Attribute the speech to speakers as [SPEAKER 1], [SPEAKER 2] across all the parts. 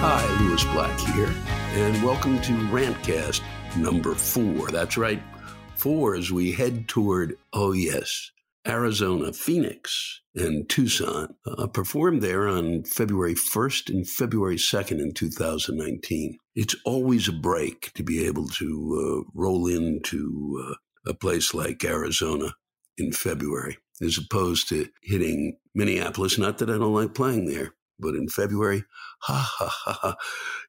[SPEAKER 1] Hi, Lewis Black here, and welcome to Rantcast number four. That's right, four as we head toward, oh yes, Arizona, Phoenix, and Tucson. Uh, performed there on February 1st and February 2nd in 2019. It's always a break to be able to uh, roll into uh, a place like Arizona in February, as opposed to hitting Minneapolis. Not that I don't like playing there, but in February, ha ha ha ha.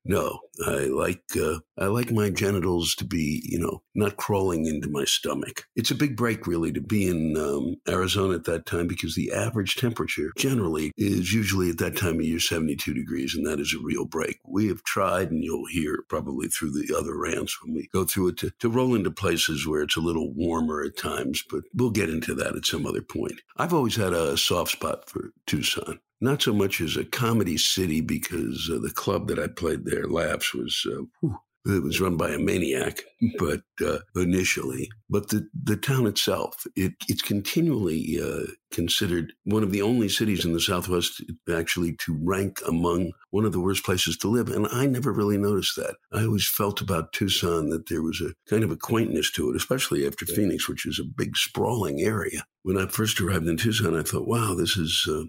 [SPEAKER 1] No, I like uh, I like my genitals to be, you know, not crawling into my stomach. It's a big break, really, to be in um, Arizona at that time because the average temperature generally is usually at that time of year 72 degrees, and that is a real break. We have tried, and you'll hear probably through the other rants when we go through it, to, to roll into places where it's a little warmer at times, but we'll get into that at some other point. I've always had a soft spot for Tucson not so much as a comedy city because uh, the club that I played there, Laughs, was uh, whew, it was run by a maniac, but uh, initially, but the the town itself, it it's continually uh, considered one of the only cities in the Southwest actually to rank among one of the worst places to live, and I never really noticed that. I always felt about Tucson that there was a kind of a quaintness to it, especially after Phoenix, which is a big sprawling area. When I first arrived in Tucson, I thought, wow, this is uh,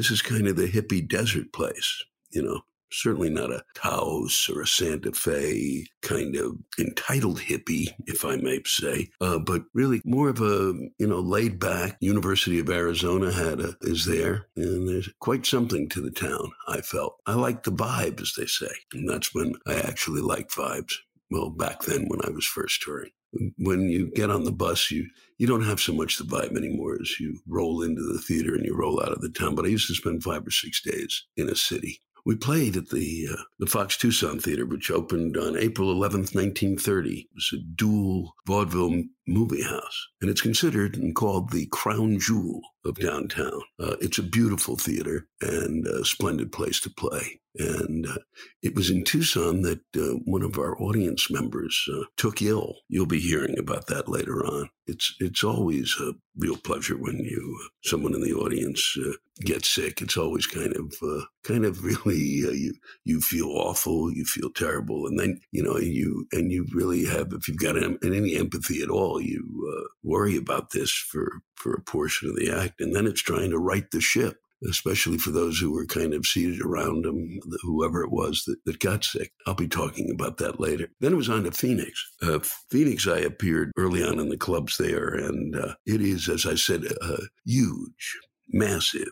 [SPEAKER 1] this is kind of the hippie desert place, you know. Certainly not a Taos or a Santa Fe kind of entitled hippie, if I may say, uh, but really more of a you know laid back. University of Arizona had a is there, and there's quite something to the town. I felt I like the vibe, as they say, and that's when I actually like vibes. Well, back then when I was first touring when you get on the bus, you you don't have so much the vibe anymore as you roll into the theater and you roll out of the town. But I used to spend five or six days in a city. We played at the uh, the Fox Tucson Theater, which opened on April 11th, 1930. It was a dual vaudeville movie house, and it's considered and called the crown jewel of downtown. Uh, it's a beautiful theater and a splendid place to play. And uh, it was in Tucson that uh, one of our audience members uh, took ill. You'll be hearing about that later on. It's it's always a real pleasure when you uh, someone in the audience uh, gets sick. It's always kind of uh, kind of really you you feel awful, you feel terrible, and then you know you and you really have if you've got any empathy at all, you worry about this for for a portion of the act, and then it's trying to right the ship especially for those who were kind of seated around him, whoever it was that, that got sick. I'll be talking about that later. Then it was on to Phoenix. Uh, Phoenix, I appeared early on in the clubs there, and uh, it is, as I said, uh, huge, massive.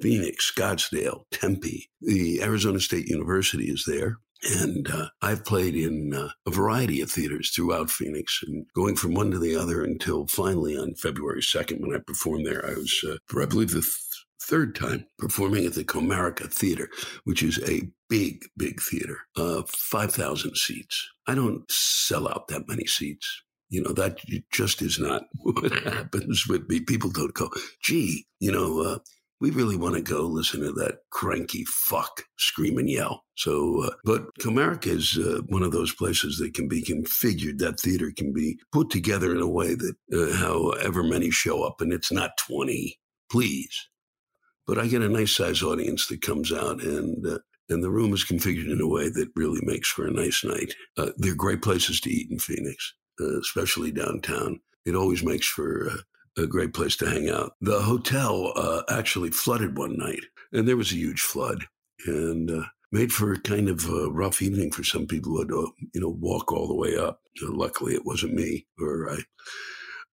[SPEAKER 1] Phoenix, Scottsdale, Tempe, the Arizona State University is there. And uh, I've played in uh, a variety of theaters throughout Phoenix and going from one to the other until finally on February 2nd, when I performed there, I was, uh, for I believe, the third time performing at the Comerica Theater, which is a big, big theater, uh, 5,000 seats. I don't sell out that many seats. You know, that just is not what happens with me. People don't go, gee, you know, uh,
[SPEAKER 2] we really want to go listen to that cranky fuck scream and yell. So, uh, but Comerica is uh, one of those places that can be configured. That theater can be put together in a way that uh, however many show up, and it's not 20, please. But I get a nice size audience that comes out and uh, and the room is configured in a way that really makes for a nice night. Uh, they're great places to eat in Phoenix, uh, especially downtown. It always makes for uh, a great place to hang out. The hotel uh, actually flooded one night, and there was a huge flood, and uh, made for a kind of a rough evening for some people who had to, you know, walk all the way up. luckily, it wasn't me, or I,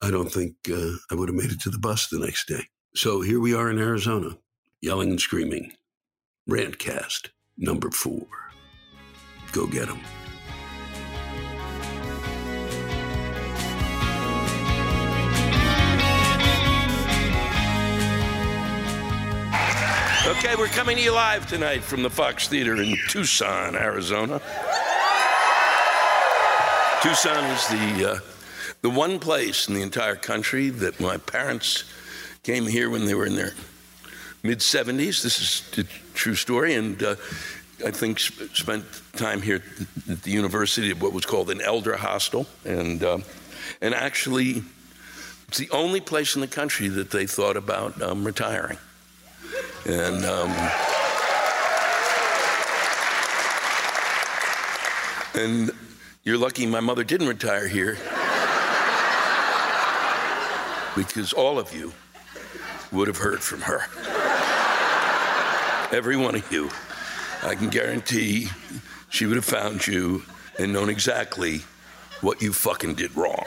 [SPEAKER 2] I don't think uh, I would have made it to the bus the next day. So here we are in Arizona, yelling and screaming. Rantcast number four. Go get them. Okay, we're coming to you live tonight from the Fox Theater in Tucson, Arizona. Tucson is the uh, the one place in the entire country that my parents came here when they were in their mid 70s. This is a true story, and uh, I think sp- spent time here at the university at what was called an elder hostel, and uh, and actually, it's the only place in the country that they thought about um, retiring. And um, and you're lucky my mother didn't retire here because all of you would have heard from her. Every one of you. I can guarantee she would have found you and known exactly what you fucking did wrong.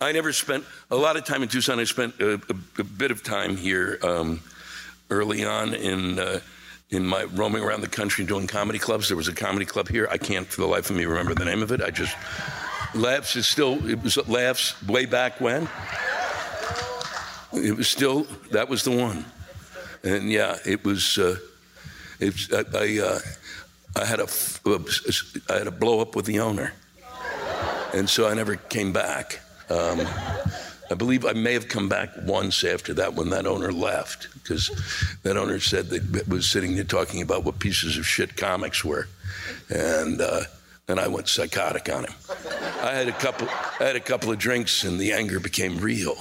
[SPEAKER 2] I never spent a lot of time in Tucson. I spent a, a, a bit of time here um, early on in uh, in my roaming around the country doing comedy clubs. There was a comedy club here. I can't for the life of me remember the name of it. I just laughs is still it was laughs way back when. It was still that was the one, and yeah, it was. Uh, I I, uh, I had a I had a blow up with the owner, and so I never came back. Um, I believe I may have come back once after that when that owner left, because that owner said that was sitting there talking about what pieces of shit comics were, and uh, and I went psychotic on him. I had a couple, I had a couple of drinks, and the anger became real.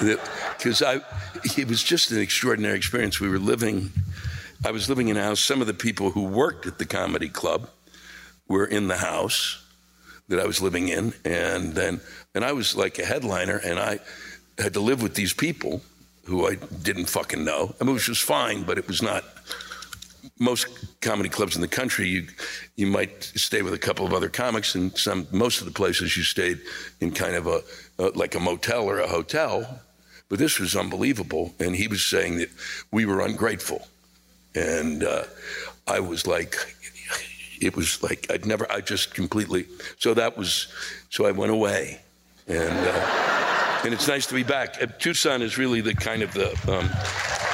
[SPEAKER 2] Because um, I, it was just an extraordinary experience. We were living, I was living in a house. Some of the people who worked at the comedy club were in the house that I was living in, and then and I was like a headliner, and I had to live with these people who I didn't fucking know. I mean, which was fine, but it was not. Most comedy clubs in the country, you you might stay with a couple of other comics, and some most of the places you stayed in kind of a, a like a motel or a hotel. But this was unbelievable, and he was saying that we were ungrateful, and uh, I was like, it was like I'd never, I just completely. So that was, so I went away, and uh, and it's nice to be back. Uh, Tucson is really the kind of the. Um,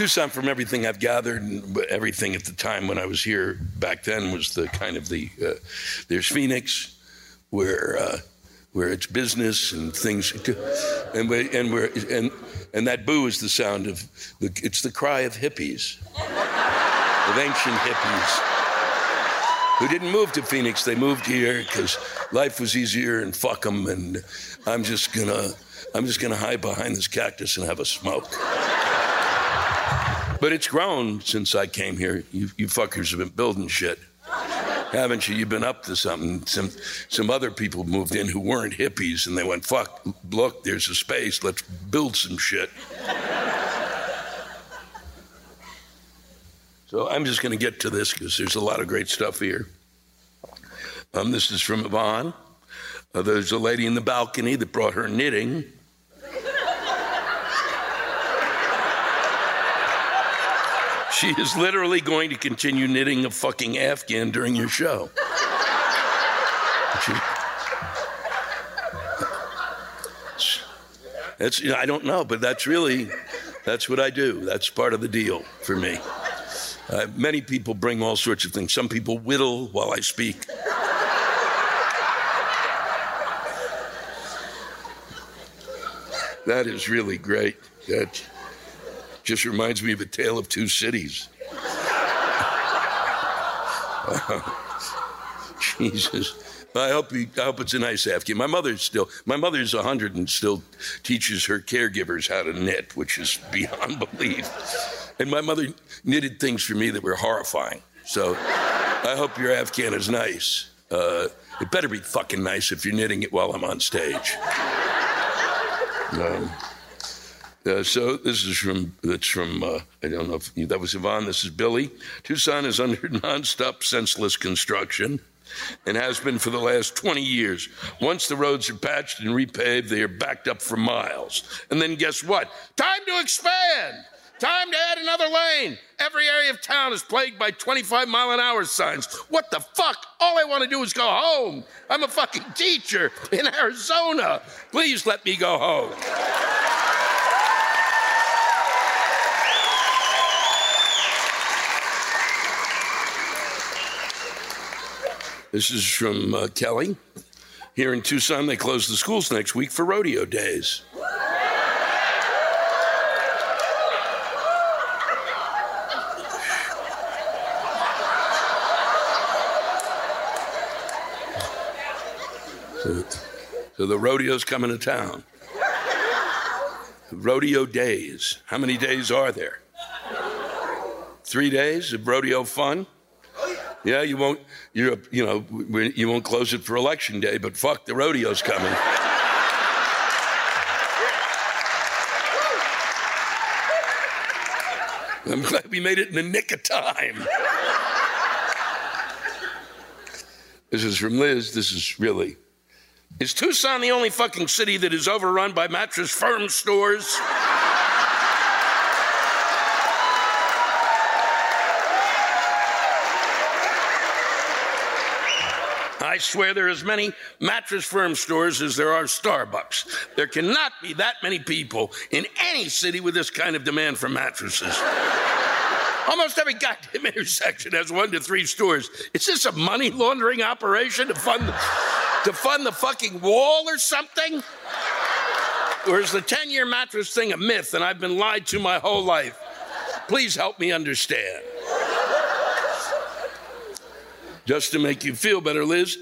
[SPEAKER 2] Tucson, from everything I've gathered, everything at the time when I was here back then was the kind of the. Uh, there's Phoenix, where uh, where it's business and things, and we, and we're and and that boo is the sound of the, it's the cry of hippies, of ancient hippies who didn't move to Phoenix. They moved here because life was easier and fuck them. And I'm just gonna I'm just gonna hide behind this cactus and have a smoke. But it's grown since I came here. You, you fuckers have been building shit haven't you? You've been up to something. Some some other people moved in who weren't hippies, and they went, "Fuck! Look, there's a space. Let's build some shit." so I'm just going to get to this because there's a lot of great stuff here. Um, this is from Yvonne. Uh, there's a lady in the balcony that brought her knitting. She is literally going to continue knitting a fucking Afghan during your show. She, that's, I don't know, but that's really, that's what I do. That's part of the deal for me. Uh, many people bring all sorts of things. Some people whittle while I speak. that is really great. That just reminds me of a tale of two cities. Jesus. I hope, I hope it's a nice Afghan. My mother's still, my mother's 100 and still teaches her caregivers how to knit, which is beyond belief. And my mother knitted things for me that were horrifying. So I hope your Afghan is nice. Uh, it better be fucking nice if you're knitting it while I'm on stage. Um, uh, so this is from that's from uh, I don't know if that was Yvonne. This is Billy. Tucson is under nonstop senseless construction and has been for the last 20 years. Once the roads are patched and repaved, they are backed up for miles. And then guess what? Time to expand. Time to add another lane. Every area of town is plagued by 25 mile an hour signs. What the fuck? All I want to do is go home. I'm a fucking teacher in Arizona. Please let me go home. This is from uh, Kelly. Here in Tucson, they close the schools next week for rodeo days. So, so the rodeo's coming to town. Rodeo days. How many days are there? Three days of rodeo fun? Yeah, you won't. You you know you won't close it for election day, but fuck, the rodeo's coming. I'm glad we made it in the nick of time. this is from Liz. This is really. Is Tucson the only fucking city that is overrun by mattress firm stores? I swear there are as many mattress firm stores as there are Starbucks. There cannot be that many people in any city with this kind of demand for mattresses. Almost every goddamn intersection has one to three stores. Is this a money laundering operation to fund to fund the fucking wall or something? Or is the 10 year mattress thing a myth and I've been lied to my whole life? Please help me understand. Just to make you feel better, Liz,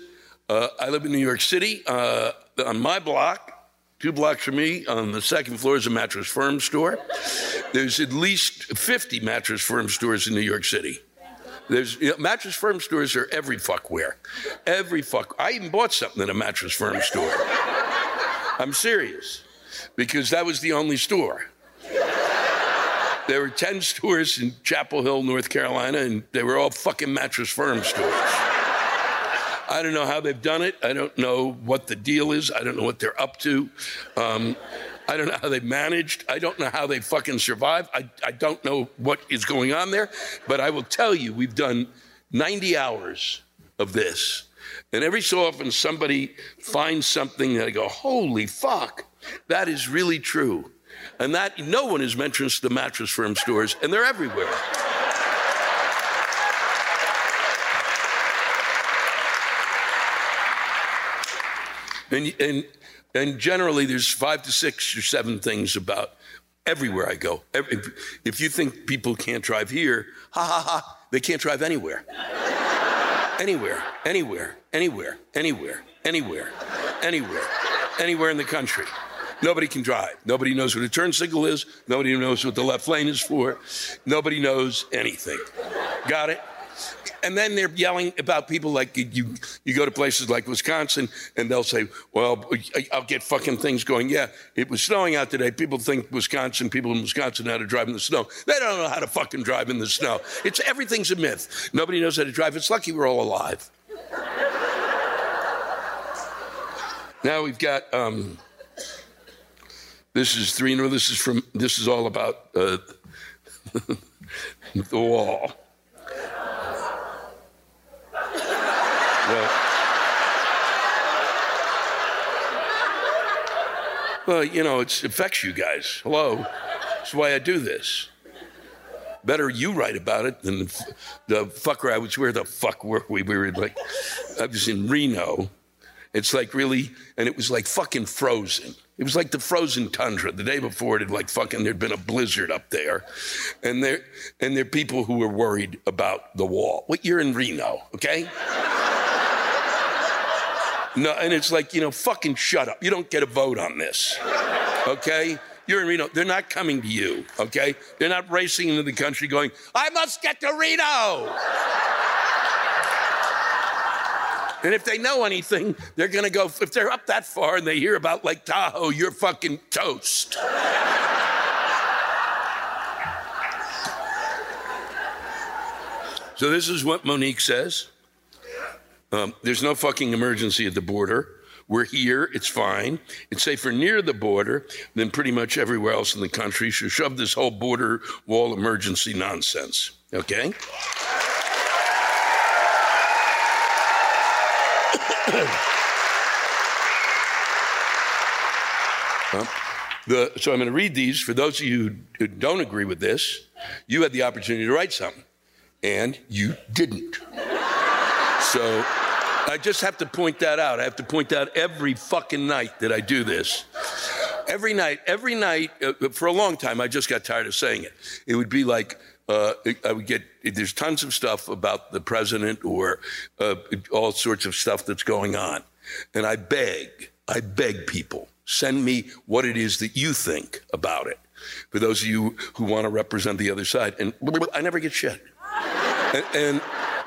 [SPEAKER 2] uh, I live in New York City. Uh, on my block, two blocks from me, on the second floor is a mattress firm store. There's at least 50 mattress firm stores in New York City. There's you know, mattress firm stores are every fuck where. Every fuck. I even bought something at a mattress firm store. I'm serious. Because that was the only store. There were 10 stores in Chapel Hill, North Carolina, and they were all fucking mattress firm stores. I don't know how they've done it. I don't know what the deal is. I don't know what they're up to. Um, I don't know how they managed. I don't know how they fucking survive. I, I don't know what is going on there. But I will tell you, we've done 90 hours of this. And every so often somebody finds something that I go, holy fuck, that is really true. And that no one has mentioned the mattress firm stores, and they're everywhere. And, and, and generally, there's five to six or seven things about everywhere I go. Every, if you think people can't drive here, ha ha ha, they can't drive anywhere. anywhere, anywhere, anywhere, anywhere, anywhere, anywhere, anywhere in the country. Nobody can drive. Nobody knows what a turn signal is. Nobody knows what the left lane is for. Nobody knows anything. Got it? And then they're yelling about people like you. You go to places like Wisconsin, and they'll say, "Well, I'll get fucking things going." Yeah, it was snowing out today. People think Wisconsin, people in Wisconsin know how to drive in the snow. They don't know how to fucking drive in the snow. It's everything's a myth. Nobody knows how to drive. It's lucky we're all alive. now we've got. Um, this is three. No, this is from. This is all about uh, the wall. Well, well, you know, it affects you guys. Hello, that's why I do this. better you write about it than the, the fucker I was. Where the fuck were we? We were like, I was in Reno. It's like really, and it was like fucking frozen. It was like the frozen tundra. The day before, it had like fucking there'd been a blizzard up there, and there and there are people who were worried about the wall. What you're in Reno, okay? no, and it's like you know, fucking shut up. You don't get a vote on this, okay? You're in Reno. They're not coming to you, okay? They're not racing into the country going, I must get to Reno. And if they know anything, they're going to go, if they're up that far and they hear about Lake Tahoe, you're fucking toast. so this is what Monique says. Um, there's no fucking emergency at the border. We're here, it's fine. It's safer near the border than pretty much everywhere else in the country. So shove this whole border wall emergency nonsense. Okay? The, so I'm going to read these. For those of you who don't agree with this, you had the opportunity to write something, and you didn't. So I just have to point that out. I have to point out every fucking night that I do this. Every night, every night, uh, for a long time, I just got tired of saying it. It would be like, uh, I would get, there's tons of stuff about the president or uh, all sorts of stuff that's going on. And I beg, I beg people, send me what it is that you think about it. For those of you who want to represent the other side. And I never get shit. And, and,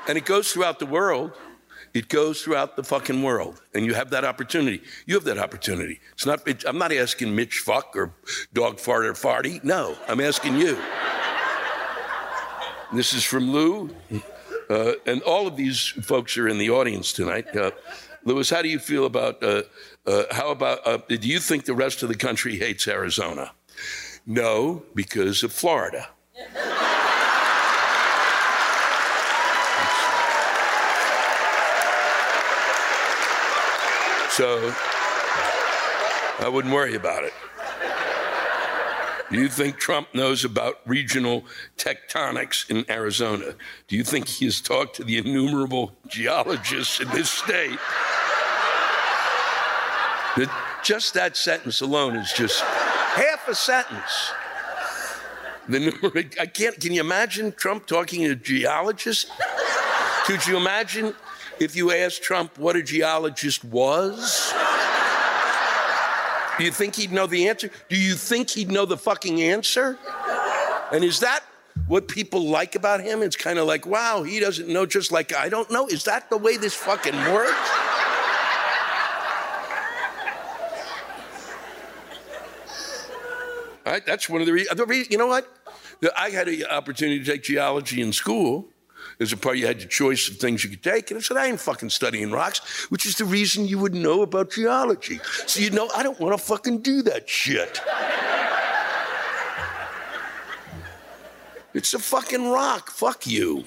[SPEAKER 2] and it goes throughout the world. It goes throughout the fucking world, and you have that opportunity. You have that opportunity. It's not. It, I'm not asking Mitch fuck or dog fart or farty. No, I'm asking you. This is from Lou, uh, and all of these folks are in the audience tonight. Uh, Lewis, how do you feel about, uh, uh how about, uh, do you think the rest of the country hates Arizona? No, because of Florida. So I wouldn't worry about it. Do you think Trump knows about regional tectonics in Arizona? Do you think he has talked to the innumerable geologists in this state? That just that sentence alone is just half a sentence. The, I can't, can you imagine Trump talking to a geologist? Could you imagine if you asked Trump what a geologist was? Do you think he'd know the answer? Do you think he'd know the fucking answer? And is that what people like about him? It's kind of like, wow, he doesn't know just like I don't know. Is that the way this fucking works? Right? That's one of the reasons. You know what? I had an opportunity to take geology in school. As a part, you had your choice of things you could take. And I said, I ain't fucking studying rocks, which is the reason you would know about geology. So you know, I don't want to fucking do that shit. it's a fucking rock. Fuck you.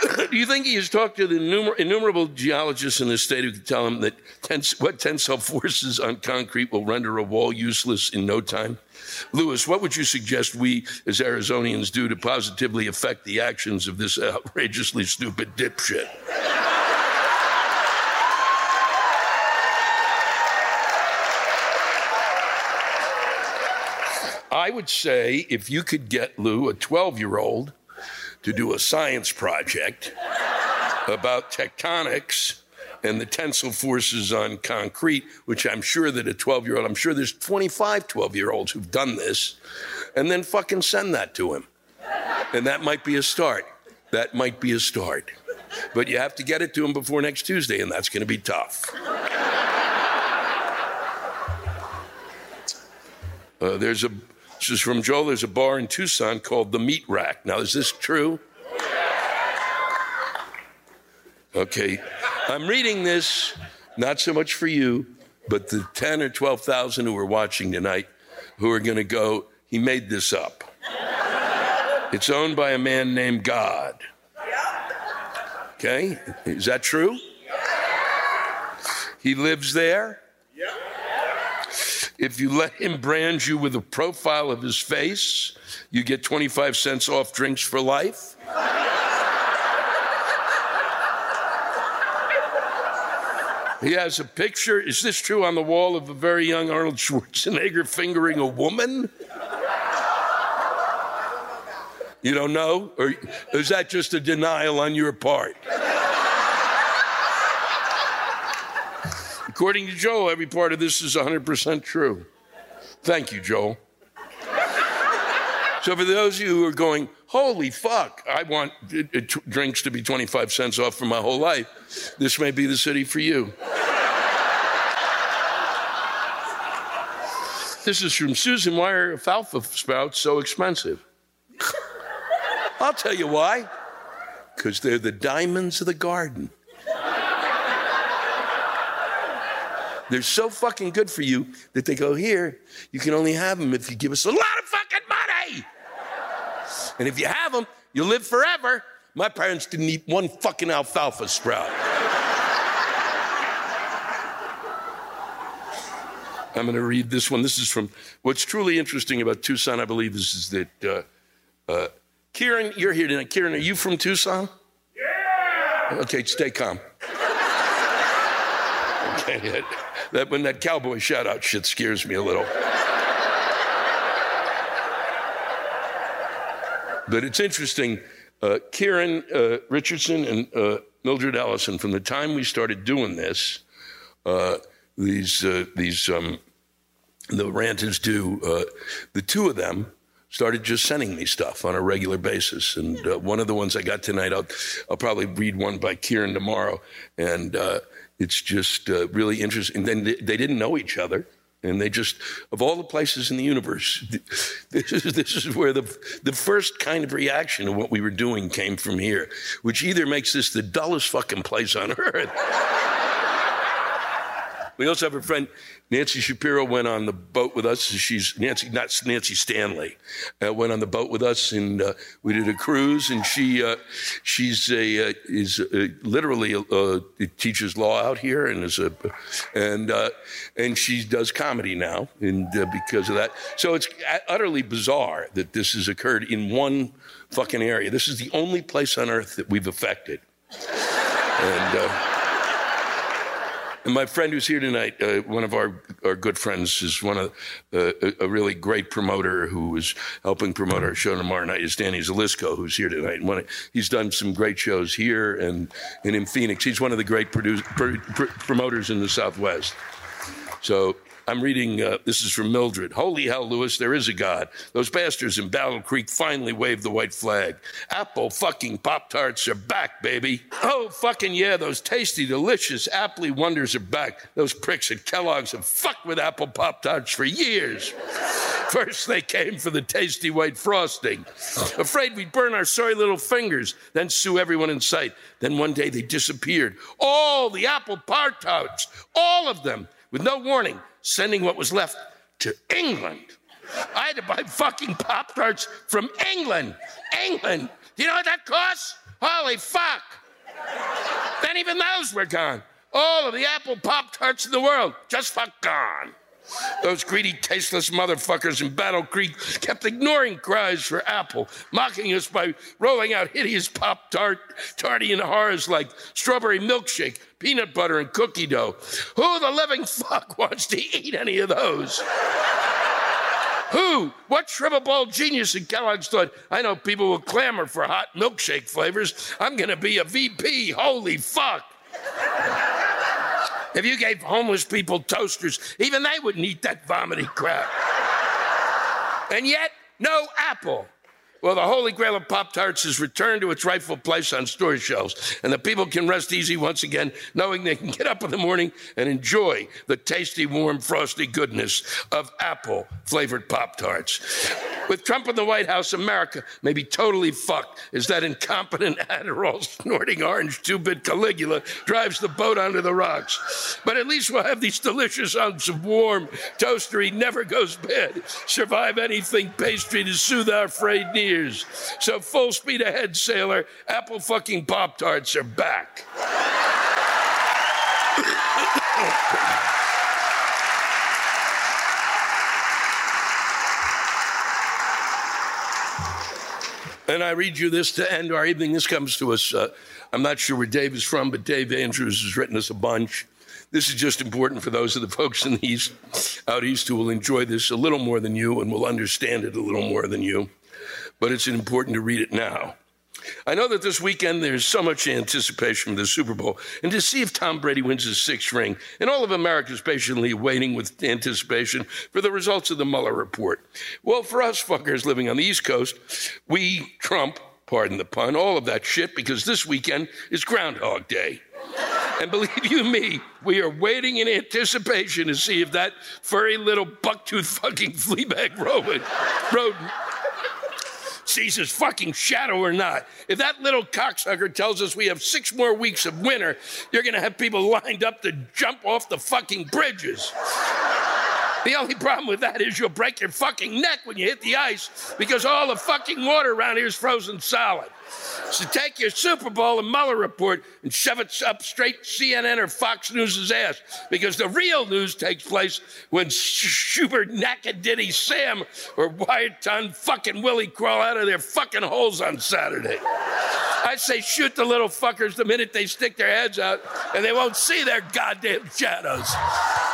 [SPEAKER 2] Do you think he has talked to the innumer- innumerable geologists in the state who can tell him that tens- what tensile forces on concrete will render a wall useless in no time? Lewis, what would you suggest we as Arizonians do to positively affect the actions of this outrageously stupid dipshit? I would say if you could get Lou, a 12 year old, to do a science project about tectonics and the tensile forces on concrete, which I'm sure that a 12 year old, I'm sure there's 25 12 year olds who've done this, and then fucking send that to him. And that might be a start. That might be a start. But you have to get it to him before next Tuesday, and that's going to be tough. Uh, there's a this is from Joel. There's a bar in Tucson called the Meat Rack. Now, is this true? Okay. I'm reading this not so much for you, but the 10 or 12,000 who are watching tonight who are going to go, he made this up. It's owned by a man named God. Okay? Is that true? He lives there. If you let him brand you with a profile of his face, you get 25 cents off drinks for life. He has a picture, is this true, on the wall of a very young Arnold Schwarzenegger fingering a woman? You don't know? Or is that just a denial on your part? According to Joel, every part of this is 100% true. Thank you, Joel. So, for those of you who are going, holy fuck, I want uh, uh, drinks to be 25 cents off for my whole life, this may be the city for you. this is from Susan. Why are alfalfa sprouts so expensive? I'll tell you why. Because they're the diamonds of the garden. They're so fucking good for you that they go, here, you can only have them if you give us a lot of fucking money. And if you have them, you'll live forever. My parents didn't eat one fucking alfalfa sprout. I'm going to read this one. This is from what's truly interesting about Tucson, I believe, is, is that uh, uh, Kieran, you're here tonight. Kieran, are you from Tucson?
[SPEAKER 3] Yeah.
[SPEAKER 2] Okay, stay calm. okay that when that cowboy shout out shit scares me a little. but it's interesting. Uh, Kieran uh, Richardson and uh, Mildred Ellison, from the time we started doing this, uh, these uh, these um, the rant is due. Uh, the two of them started just sending me stuff on a regular basis. And one of the ones I got tonight, I'll, I'll probably read one by Kieran tomorrow. And it's just uh, really interesting. Then they, didn't know each other. And they just, of all the places in the universe, this is, this is where the, the first kind of reaction to what we were doing came from here, which either makes this the dullest fucking place on earth. we also have a friend, Nancy Shapiro went on the boat with us. She's Nancy, not Nancy Stanley, uh, went on the boat with us, and uh, we did a cruise. And she, uh, she's a uh, is a, literally a, uh, teaches law out here, and is a, and uh, and she does comedy now, and because of that, so it's utterly bizarre that this has occurred in one fucking area. This is the only place on earth that we've affected, and. And my friend who's here tonight, uh, one of our, our good friends, is one of uh, a, a, really great promoter who is helping promote our show tomorrow night. Is Danny Zelisko, who's here tonight. One, he's done some great shows here and, and in Phoenix. He's one of the great produce, pr- pr- promoters in the Southwest. So I'm reading, uh, this is from Mildred. Holy hell, Lewis, there is a God. Those bastards in Battle Creek finally waved the white flag. Apple fucking Pop Tarts are back, baby. Oh, fucking yeah, those tasty, delicious Appley Wonders are back. Those pricks at Kellogg's have fucked with Apple Pop Tarts for years. First, they came for the tasty white frosting. Afraid we'd burn our sorry little fingers, then sue everyone in sight. Then one day they disappeared. All the Apple Pop Tarts, all of them, with no warning sending what was left to England. I had to buy fucking Pop Tarts from England. England. You know what that costs? Holy fuck. then even those were gone. All of the Apple Pop Tarts in the world just fuck gone. Those greedy, tasteless motherfuckers in Battle Creek kept ignoring cries for Apple, mocking us by rolling out hideous Pop Tart, tarty and horrors like strawberry milkshake, peanut butter, and cookie dough. Who the living fuck wants to eat any of those? Who? What shrivelball genius in Kellogg's thought, I know people will clamor for hot milkshake flavors. I'm going to be a VP. Holy fuck. If you gave homeless people toasters, even they wouldn't eat that vomity crap. and yet, no apple. Well, the holy grail of Pop Tarts has returned to its rightful place on store shelves, and the people can rest easy once again, knowing they can get up in the morning and enjoy the tasty, warm, frosty goodness of apple flavored Pop Tarts. With Trump in the White House, America may be totally fucked as that incompetent Adderall snorting orange two bit Caligula drives the boat onto the rocks. But at least we'll have these delicious ounces of warm, toastery, never goes bad, survive anything pastry to soothe our frayed knees years. So full speed ahead, sailor. Apple fucking Pop Tarts are back. And I read you this to end our evening. This comes to us. Uh, I'm not sure where Dave is from, but Dave Andrews has written us a bunch. This is just important for those of the folks in the East, out East, who will enjoy this a little more than you and will understand it a little more than you. But it's important to read it now. I know that this weekend there's so much anticipation for the Super Bowl and to see if Tom Brady wins his sixth ring. And all of America is patiently waiting with anticipation for the results of the Mueller report. Well, for us fuckers living on the East Coast, we trump, pardon the pun, all of that shit because this weekend is Groundhog Day. And believe you me, we are waiting in anticipation to see if that furry little bucktooth fucking fleabag rodent, rodent sees his fucking shadow or not. If that little cocksucker tells us we have six more weeks of winter, you're gonna have people lined up to jump off the fucking bridges. The only problem with that is you'll break your fucking neck when you hit the ice because all the fucking water around here is frozen solid. So take your Super Bowl and Mueller report and shove it up straight CNN or Fox News' ass because the real news takes place when Shubenacadie Sam or Wiarton fucking Willie crawl out of their fucking holes on Saturday. I say shoot the little fuckers the minute they stick their heads out and they won't see their goddamn shadows.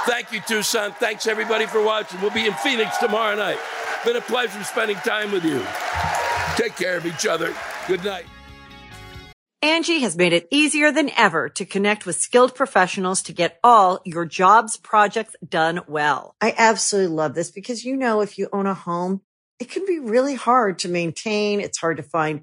[SPEAKER 2] Thank you, Tucson. Thanks everybody for watching. We'll be in Phoenix tomorrow night. Been a pleasure spending time with you. Take care of each other. Good night.
[SPEAKER 4] Angie has made it easier than ever to connect with skilled professionals to get all your jobs projects done well. I absolutely love this because, you know, if you own a home, it can be really hard to maintain. It's hard to find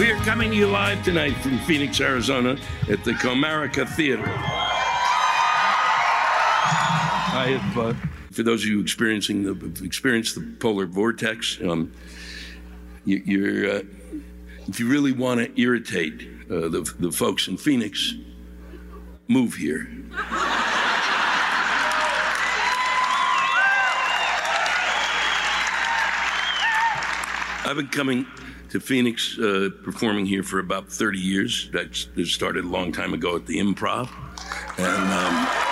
[SPEAKER 2] We are coming to you live tonight from Phoenix, Arizona at the Comerica Theater. I have, uh, for those of you experiencing the experienced the polar vortex, um, you, are uh, if you really want to irritate uh, the, the folks in Phoenix, move here. I've been coming to Phoenix, uh, performing here for about 30 years. That started a long time ago at the Improv, and. Um,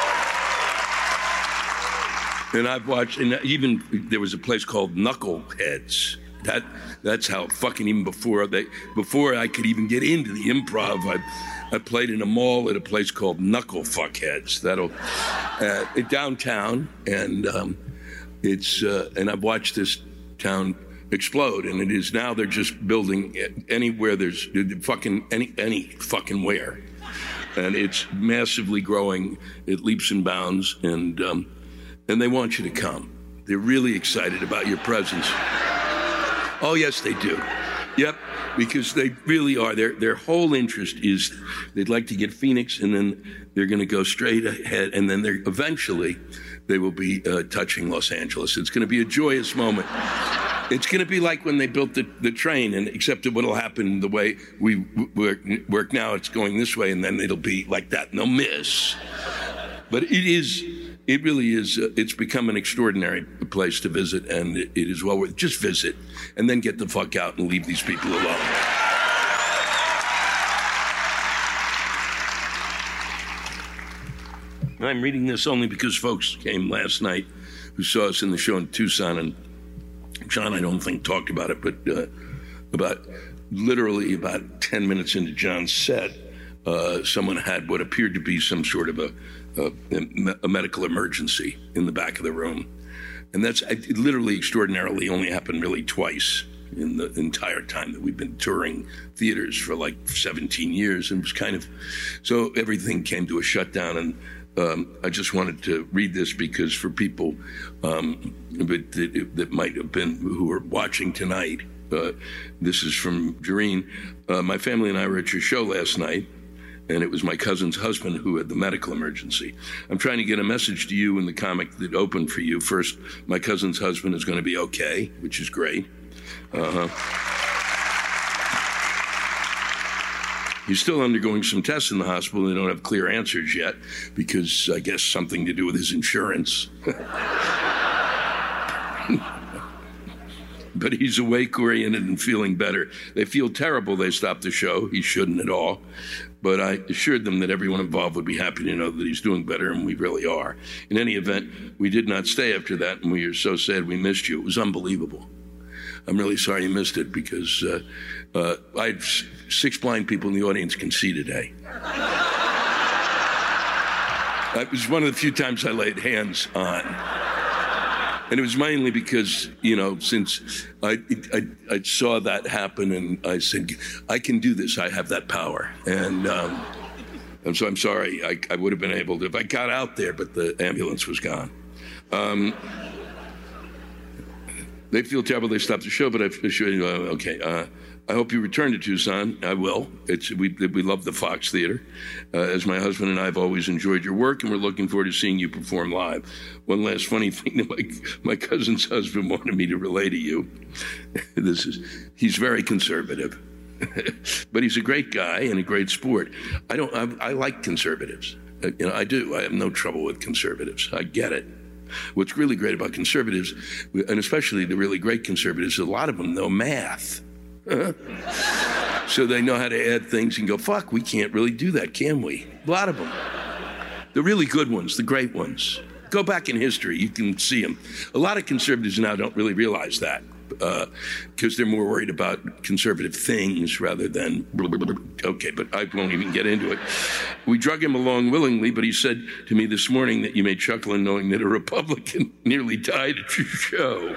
[SPEAKER 2] and I've watched, and even there was a place called Knuckleheads. That that's how fucking even before they before I could even get into the improv, I I played in a mall at a place called Knuckle Fuckheads. That'll uh, downtown, and um, it's uh, and I've watched this town explode, and it is now they're just building anywhere there's fucking any any fucking where, and it's massively growing. It leaps and bounds, and um, and they want you to come. They're really excited about your presence. Oh, yes, they do. Yep, because they really are. Their their whole interest is they'd like to get Phoenix, and then they're going to go straight ahead, and then they're eventually they will be uh, touching Los Angeles. It's going to be a joyous moment. It's going to be like when they built the, the train, and except what'll happen the way we work, work now, it's going this way, and then it'll be like that, and they'll miss. But it is it really is. Uh, it's become an extraordinary place to visit, and it, it is well worth. Just visit, and then get the fuck out and leave these people alone. I'm reading this only because folks came last night who saw us in the show in Tucson, and John, I don't think talked about it, but uh, about literally about 10 minutes into John's set, uh, someone had what appeared to be some sort of a a, a medical emergency in the back of the room. And that's it literally extraordinarily only happened really twice in the entire time that we've been touring theaters for like 17 years. And it was kind of so everything came to a shutdown. And um, I just wanted to read this because for people um, that, that, might have been who are watching tonight, uh, this is from Jareen. Uh, my family and I were at your show last night and it was my cousin's husband who had the medical emergency. I'm trying to get a message to you in the comic that opened for you. First, my cousin's husband is going to be okay, which is great. Uh-huh. He's still undergoing some tests in the hospital. They don't have clear answers yet because I guess something to do with his insurance. but he's awake, oriented, and feeling better. They feel terrible they stopped the show. He shouldn't at all. But I assured them that everyone involved would be happy to know that he's doing better, and we really are. In any event, we did not stay after that, and we are so sad we missed you. It was unbelievable. I'm really sorry you missed it because uh, uh, I had six blind people in the audience can see today. It was one of the few times I laid hands on. And it was mainly because, you know, since I, I, I, saw that happen and I said, I can do this, I have that power. And, um, and so I'm sorry, I, I would have been able to, if I got out there, but the ambulance was gone. Um, they feel terrible. They stopped the show, but I okay. Uh, I hope you return to Tucson. I will. It's we we love the Fox Theater. Uh, as my husband and I have always enjoyed your work, and we're looking forward to seeing you perform live. One last funny thing that my my cousin's husband wanted me to relay to you. this is he's very conservative. but he's a great guy and a great sport. I don't. I, I like conservatives. Uh, you know, I do. I have no trouble with conservatives. I get it. What's really great about conservatives, and especially the really great conservatives, a lot of them know math. so they know how to add things and go, fuck, we can't really do that, can we? A lot of them. The really good ones, the great ones. Go back in history, you can see them. A lot of conservatives now don't really realize that because uh, they're more worried about conservative things rather than. Okay, but I won't even get into it. We drug him along willingly, but he said to me this morning that you may chuckle in knowing that a Republican nearly died at your show.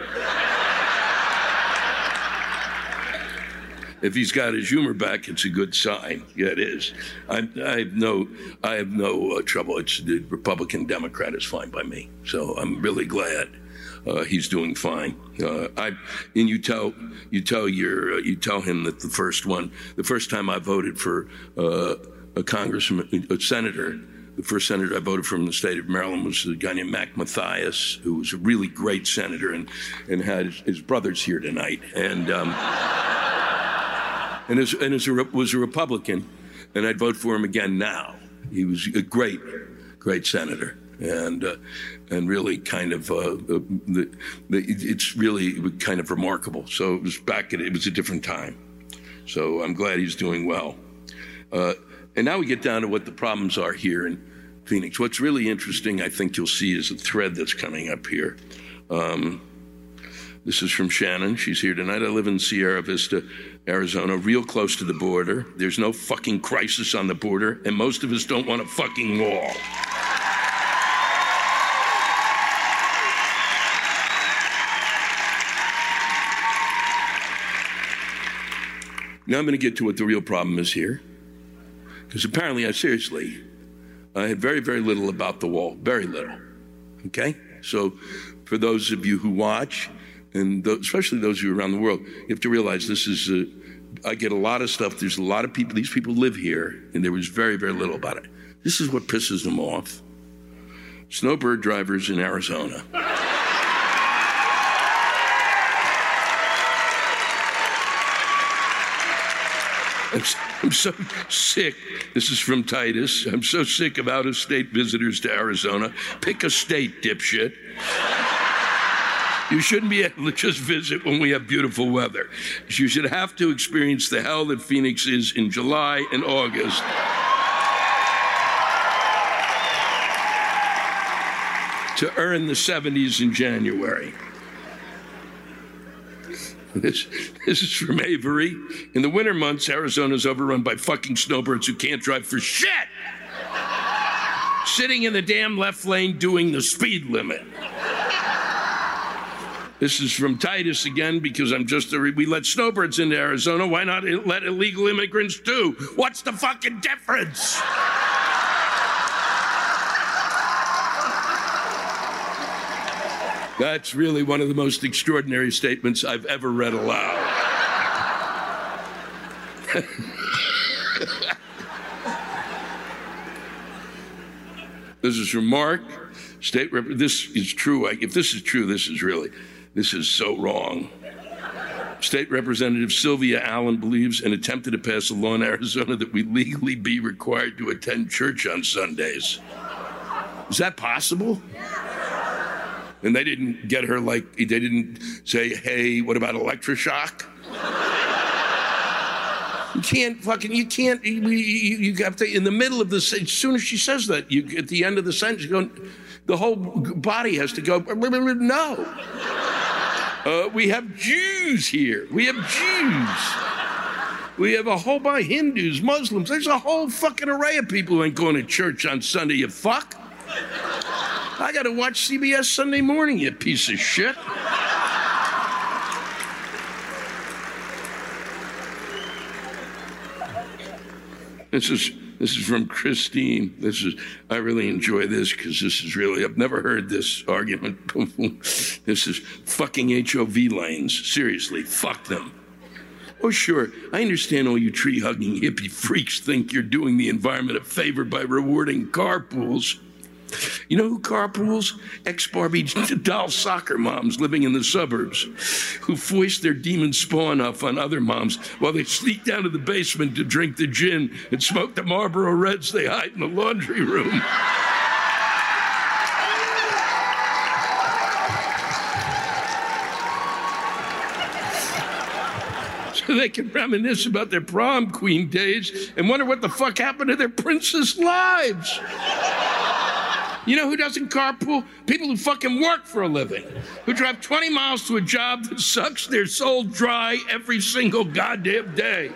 [SPEAKER 2] if he's got his humor back, it's a good sign. Yeah, it is. I, I have no, I have no uh, trouble. It's the Republican Democrat is fine by me. So I'm really glad uh, he's doing fine. Uh, I and you tell you tell your uh, you tell him that the first one, the first time I voted for uh, a congressman, a senator. The first senator I voted for from the state of Maryland was a guy named Mac Mathias, who was a really great senator and, and had his, his brothers here tonight. And, um, and, as, and as a, was a Republican, and I'd vote for him again now. He was a great, great senator and uh, and really kind of uh, uh, the, the, it's really kind of remarkable. So it was back at it was a different time. So I'm glad he's doing well. Uh, and now we get down to what the problems are here in Phoenix. What's really interesting, I think you'll see, is a thread that's coming up here. Um, this is from Shannon. She's here tonight. I live in Sierra Vista, Arizona, real close to the border. There's no fucking crisis on the border, and most of us don't want a fucking wall. Now I'm going to get to what the real problem is here. Because apparently, I seriously, I had very, very little about the wall. Very little. Okay? So, for those of you who watch, and especially those of you around the world, you have to realize this is, a, I get a lot of stuff. There's a lot of people, these people live here, and there was very, very little about it. This is what pisses them off. Snowbird drivers in Arizona. I'm, I'm so sick. This is from Titus. I'm so sick of out of state visitors to Arizona. Pick a state, dipshit. You shouldn't be able to just visit when we have beautiful weather. You should have to experience the hell that Phoenix is in July and August. to earn the 70s in January. This, this is from Avery. In the winter months, Arizona is overrun by fucking snowbirds who can't drive for shit. sitting in the damn left lane doing the speed limit. This is from Titus again because I'm just a, we let snowbirds into Arizona. Why not let illegal immigrants too? What's the fucking difference? That's really one of the most extraordinary statements I've ever read aloud. this is from Mark, state rep. This is true. If this is true, this is really, this is so wrong. State Representative Sylvia Allen believes and attempted to pass a law in Arizona that we legally be required to attend church on Sundays. Is that possible? And they didn't get her like, they didn't say, hey, what about electroshock? You can't fucking, you can't, you, you, you have to, in the middle of the, as soon as she says that, you, at the end of the sentence, you go, the whole body has to go, no. Uh, we have Jews here. We have Jews. We have a whole bunch of Hindus, Muslims. There's a whole fucking array of people who ain't going to church on Sunday, you fuck. I got to watch CBS Sunday morning, you piece of shit. This is this is from Christine. This is I really enjoy this because this is really I've never heard this argument. this is fucking HOV lanes. Seriously, fuck them. Oh, sure. I understand all you tree hugging hippie freaks think you're doing the environment a favor by rewarding carpools. You know who carpools? Ex Barbie doll soccer moms living in the suburbs who foist their demon spawn off on other moms while they sneak down to the basement to drink the gin and smoke the Marlboro Reds they hide in the laundry room. so they can reminisce about their prom queen days and wonder what the fuck happened to their princess lives. You know who doesn't carpool? People who fucking work for a living, who drive 20 miles to a job that sucks their soul dry every single goddamn day.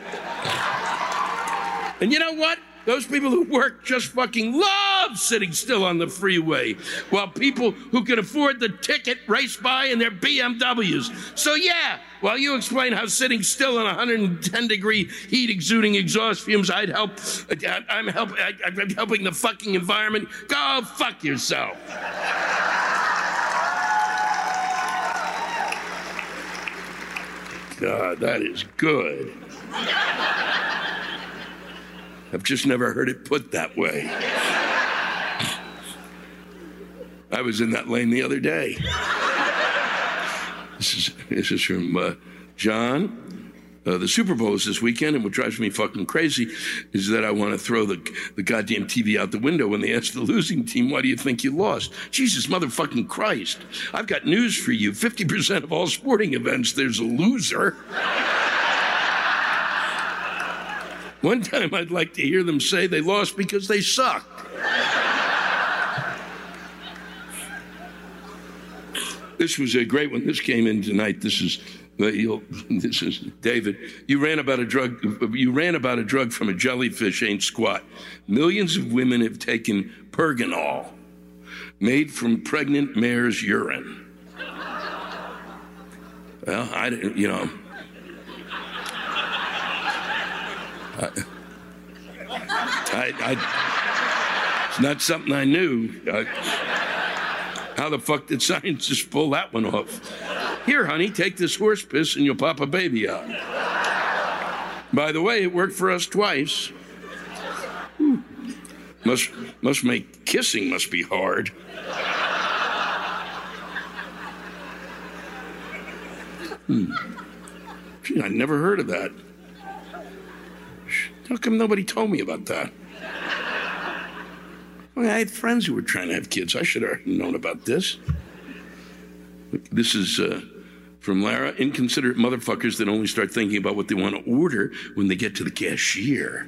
[SPEAKER 2] And you know what? Those people who work just fucking love sitting still on the freeway while people who can afford the ticket race by in their BMWs. So, yeah, while you explain how sitting still in 110 degree heat exuding exhaust fumes, I'd help, I'm, help, I'm helping the fucking environment. Go fuck yourself. God, that is good. I've just never heard it put that way. I was in that lane the other day. This is, this is from uh, John. Uh, the Super Bowl is this weekend, and what drives me fucking crazy is that I want to throw the, the goddamn TV out the window when they ask the losing team, why do you think you lost? Jesus motherfucking Christ. I've got news for you. 50% of all sporting events, there's a loser. One time I'd like to hear them say they lost because they sucked. This was a great one. This came in tonight. This is uh, this is David. You ran about a drug. You ran about a drug from a jellyfish ain't squat. Millions of women have taken Pergonal, made from pregnant mare's urine. Well, I didn't. You know. I, I, it's not something I knew. I, how the fuck did scientists pull that one off? Here, honey, take this horse piss and you'll pop a baby out. By the way, it worked for us twice. Whew. Must must make kissing must be hard. Hmm. Gee, I never heard of that. How come nobody told me about that? I had friends who were trying to have kids. I should have known about this. This is uh, from Lara. Inconsiderate motherfuckers that only start thinking about what they want to order when they get to the cashier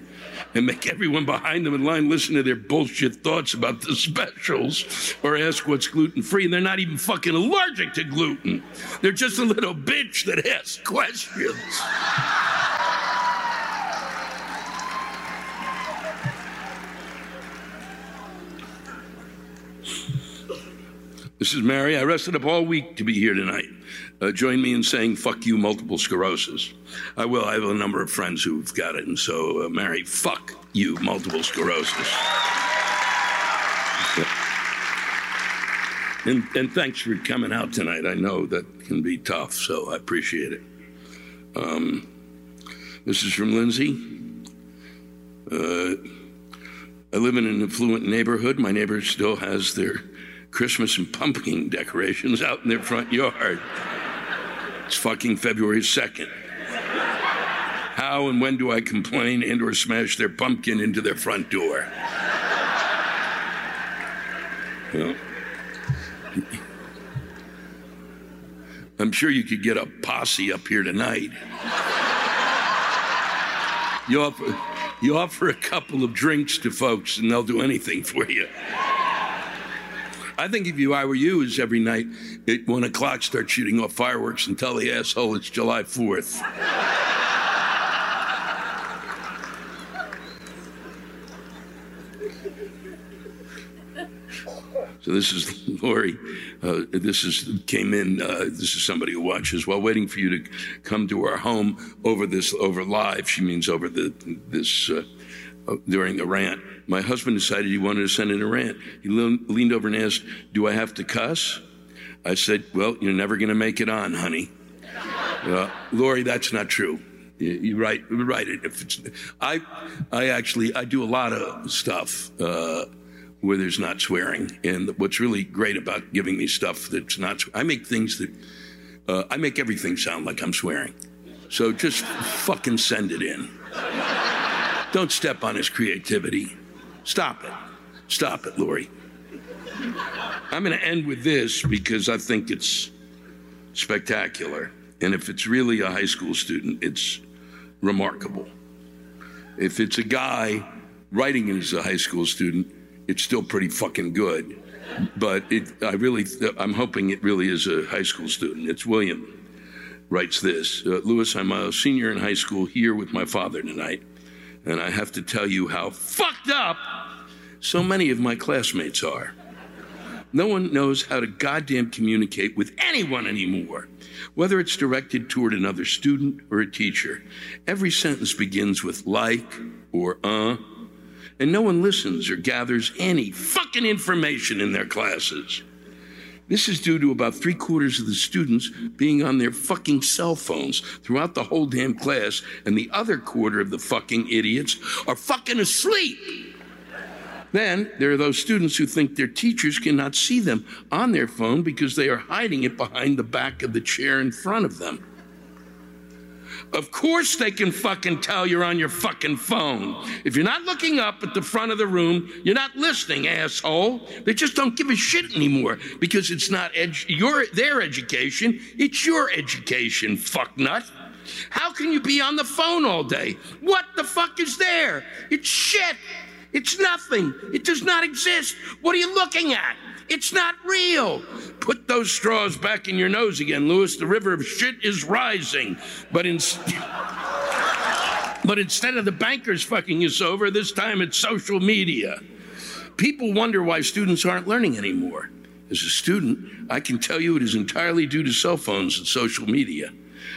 [SPEAKER 2] and make everyone behind them in line listen to their bullshit thoughts about the specials or ask what's gluten free. And they're not even fucking allergic to gluten. They're just a little bitch that asks questions. This is Mary. I rested up all week to be here tonight. Uh, join me in saying fuck you, multiple sclerosis. I will. I have a number of friends who've got it. And so, uh, Mary, fuck you, multiple sclerosis. And, and, thanks for coming out tonight. I know that can be tough, so I appreciate it. Um, this is from Lindsay. Uh, I live in an affluent neighborhood. My neighbor still has their Christmas and pumpkin decorations out in their front yard. It's fucking February 2nd. How and when do I complain and or smash their pumpkin into their front door? Well, I'm sure you could get a posse up here tonight. You offer, you offer a couple of drinks to folks and they'll do anything for you. I think if you, I were you, is every night at one o'clock start shooting off fireworks and tell the asshole it's July 4th. So this is Lori. Uh, this is came in. Uh, this is somebody who watches while waiting for you to come to our home over this over live. She means over the this uh during the rant. My husband decided he wanted to send in a rant. He le- leaned over and asked, "Do I have to cuss?" I said, "Well, you're never going to make it on, honey." Uh, Lori, that's not true. You, write, write it. If it's, I, I actually, I do a lot of stuff uh, where there's not swearing. And what's really great about giving me stuff that's not, I make things that, uh, I make everything sound like I'm swearing. So just fucking send it in. Don't step on his creativity. Stop it. Stop it, Lori. I'm going to end with this because I think it's spectacular. And if it's really a high school student, it's remarkable. If it's a guy writing as a high school student, it's still pretty fucking good. But it, I really, I'm hoping it really is a high school student. It's William writes this uh, Lewis, I'm a senior in high school here with my father tonight, and I have to tell you how fucked up so many of my classmates are. No one knows how to goddamn communicate with anyone anymore, whether it's directed toward another student or a teacher. Every sentence begins with like or uh and no one listens or gathers any fucking information in their classes. This is due to about three quarters of the students being on their fucking cell phones throughout the whole damn class, and the other quarter of the fucking idiots are fucking asleep. Then there are those students who think their teachers cannot see them on their phone because they are hiding it behind the back of the chair in front of them. Of course they can fucking tell you're on your fucking phone. If you're not looking up at the front of the room, you're not listening, asshole. They just don't give a shit anymore because it's not edu- your their education, it's your education, fucknut. How can you be on the phone all day? What the fuck is there? It's shit. It's nothing. It does not exist. What are you looking at? It's not real. Put those straws back in your nose again, Lewis. The river of shit is rising. But in, but instead of the bankers fucking us over, this time it's social media. People wonder why students aren't learning anymore. As a student, I can tell you it is entirely due to cell phones and social media.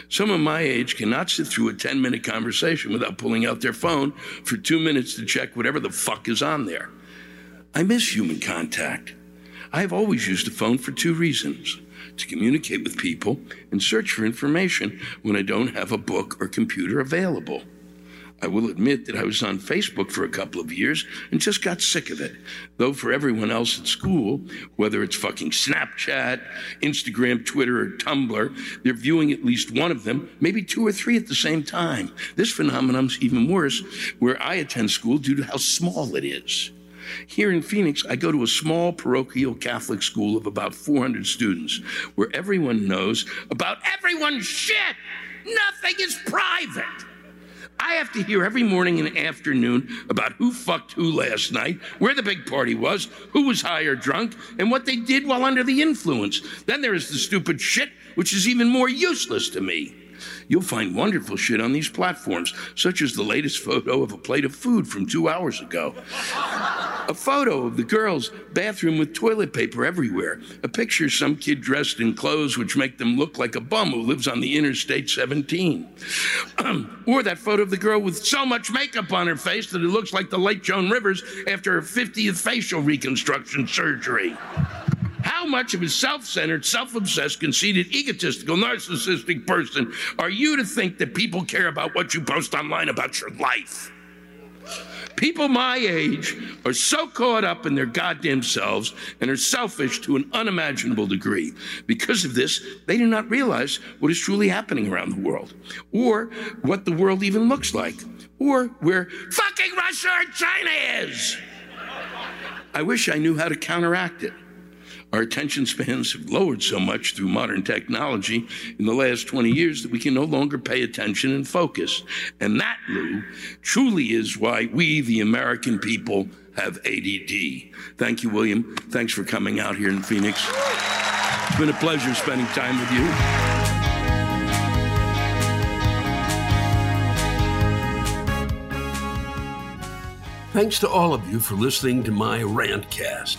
[SPEAKER 2] Some of my age cannot sit through a 10 minute conversation without pulling out their phone for two minutes to check whatever the fuck is on there. I miss human contact. I have always used a phone for two reasons to communicate with people and search for information when I don't have a book or computer available. I will admit that I was on Facebook for a couple of years and just got sick of it. Though for everyone else at school, whether it's fucking Snapchat, Instagram, Twitter, or Tumblr, they're viewing at least one of them, maybe two or three at the same time. This phenomenon's even worse where I attend school due to how small it is. Here in Phoenix, I go to a small parochial Catholic school of about 400 students where everyone knows about everyone's shit. Nothing is private. I have to hear every morning and afternoon about who fucked who last night, where the big party was, who was high or drunk, and what they did while under the influence. Then there is the stupid shit, which is even more useless to me. You'll find wonderful shit on these platforms, such as the latest photo of a plate of food from two hours ago. A photo of the girls' bathroom with toilet paper everywhere. A picture of some kid dressed in clothes which make them look like a bum who lives on the Interstate 17. or that photo of the girl with so much makeup on her face that it looks like the late Joan Rivers after her 50th facial reconstruction surgery. How much of a self centered, self obsessed, conceited, egotistical, narcissistic person are you to think that people care about what you post online about your life? People my age are so caught up in their goddamn selves and are selfish to an unimaginable degree. Because of this, they do not realize what is truly happening around the world, or what the world even looks like, or where fucking Russia or China is. I wish I knew how to counteract it. Our attention spans have lowered so much through modern technology in the last 20 years that we can no longer pay attention and focus. And that, Lou, truly is why we, the American people, have ADD. Thank you, William. Thanks for coming out here in Phoenix. It's been a pleasure spending time with you. Thanks to all of you for listening to my rantcast.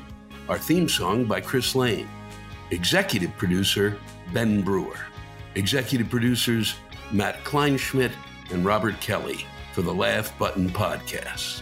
[SPEAKER 2] Our theme song by Chris Lane. Executive producer Ben Brewer. Executive producers Matt Kleinschmidt and Robert Kelly for the Laugh Button Podcast.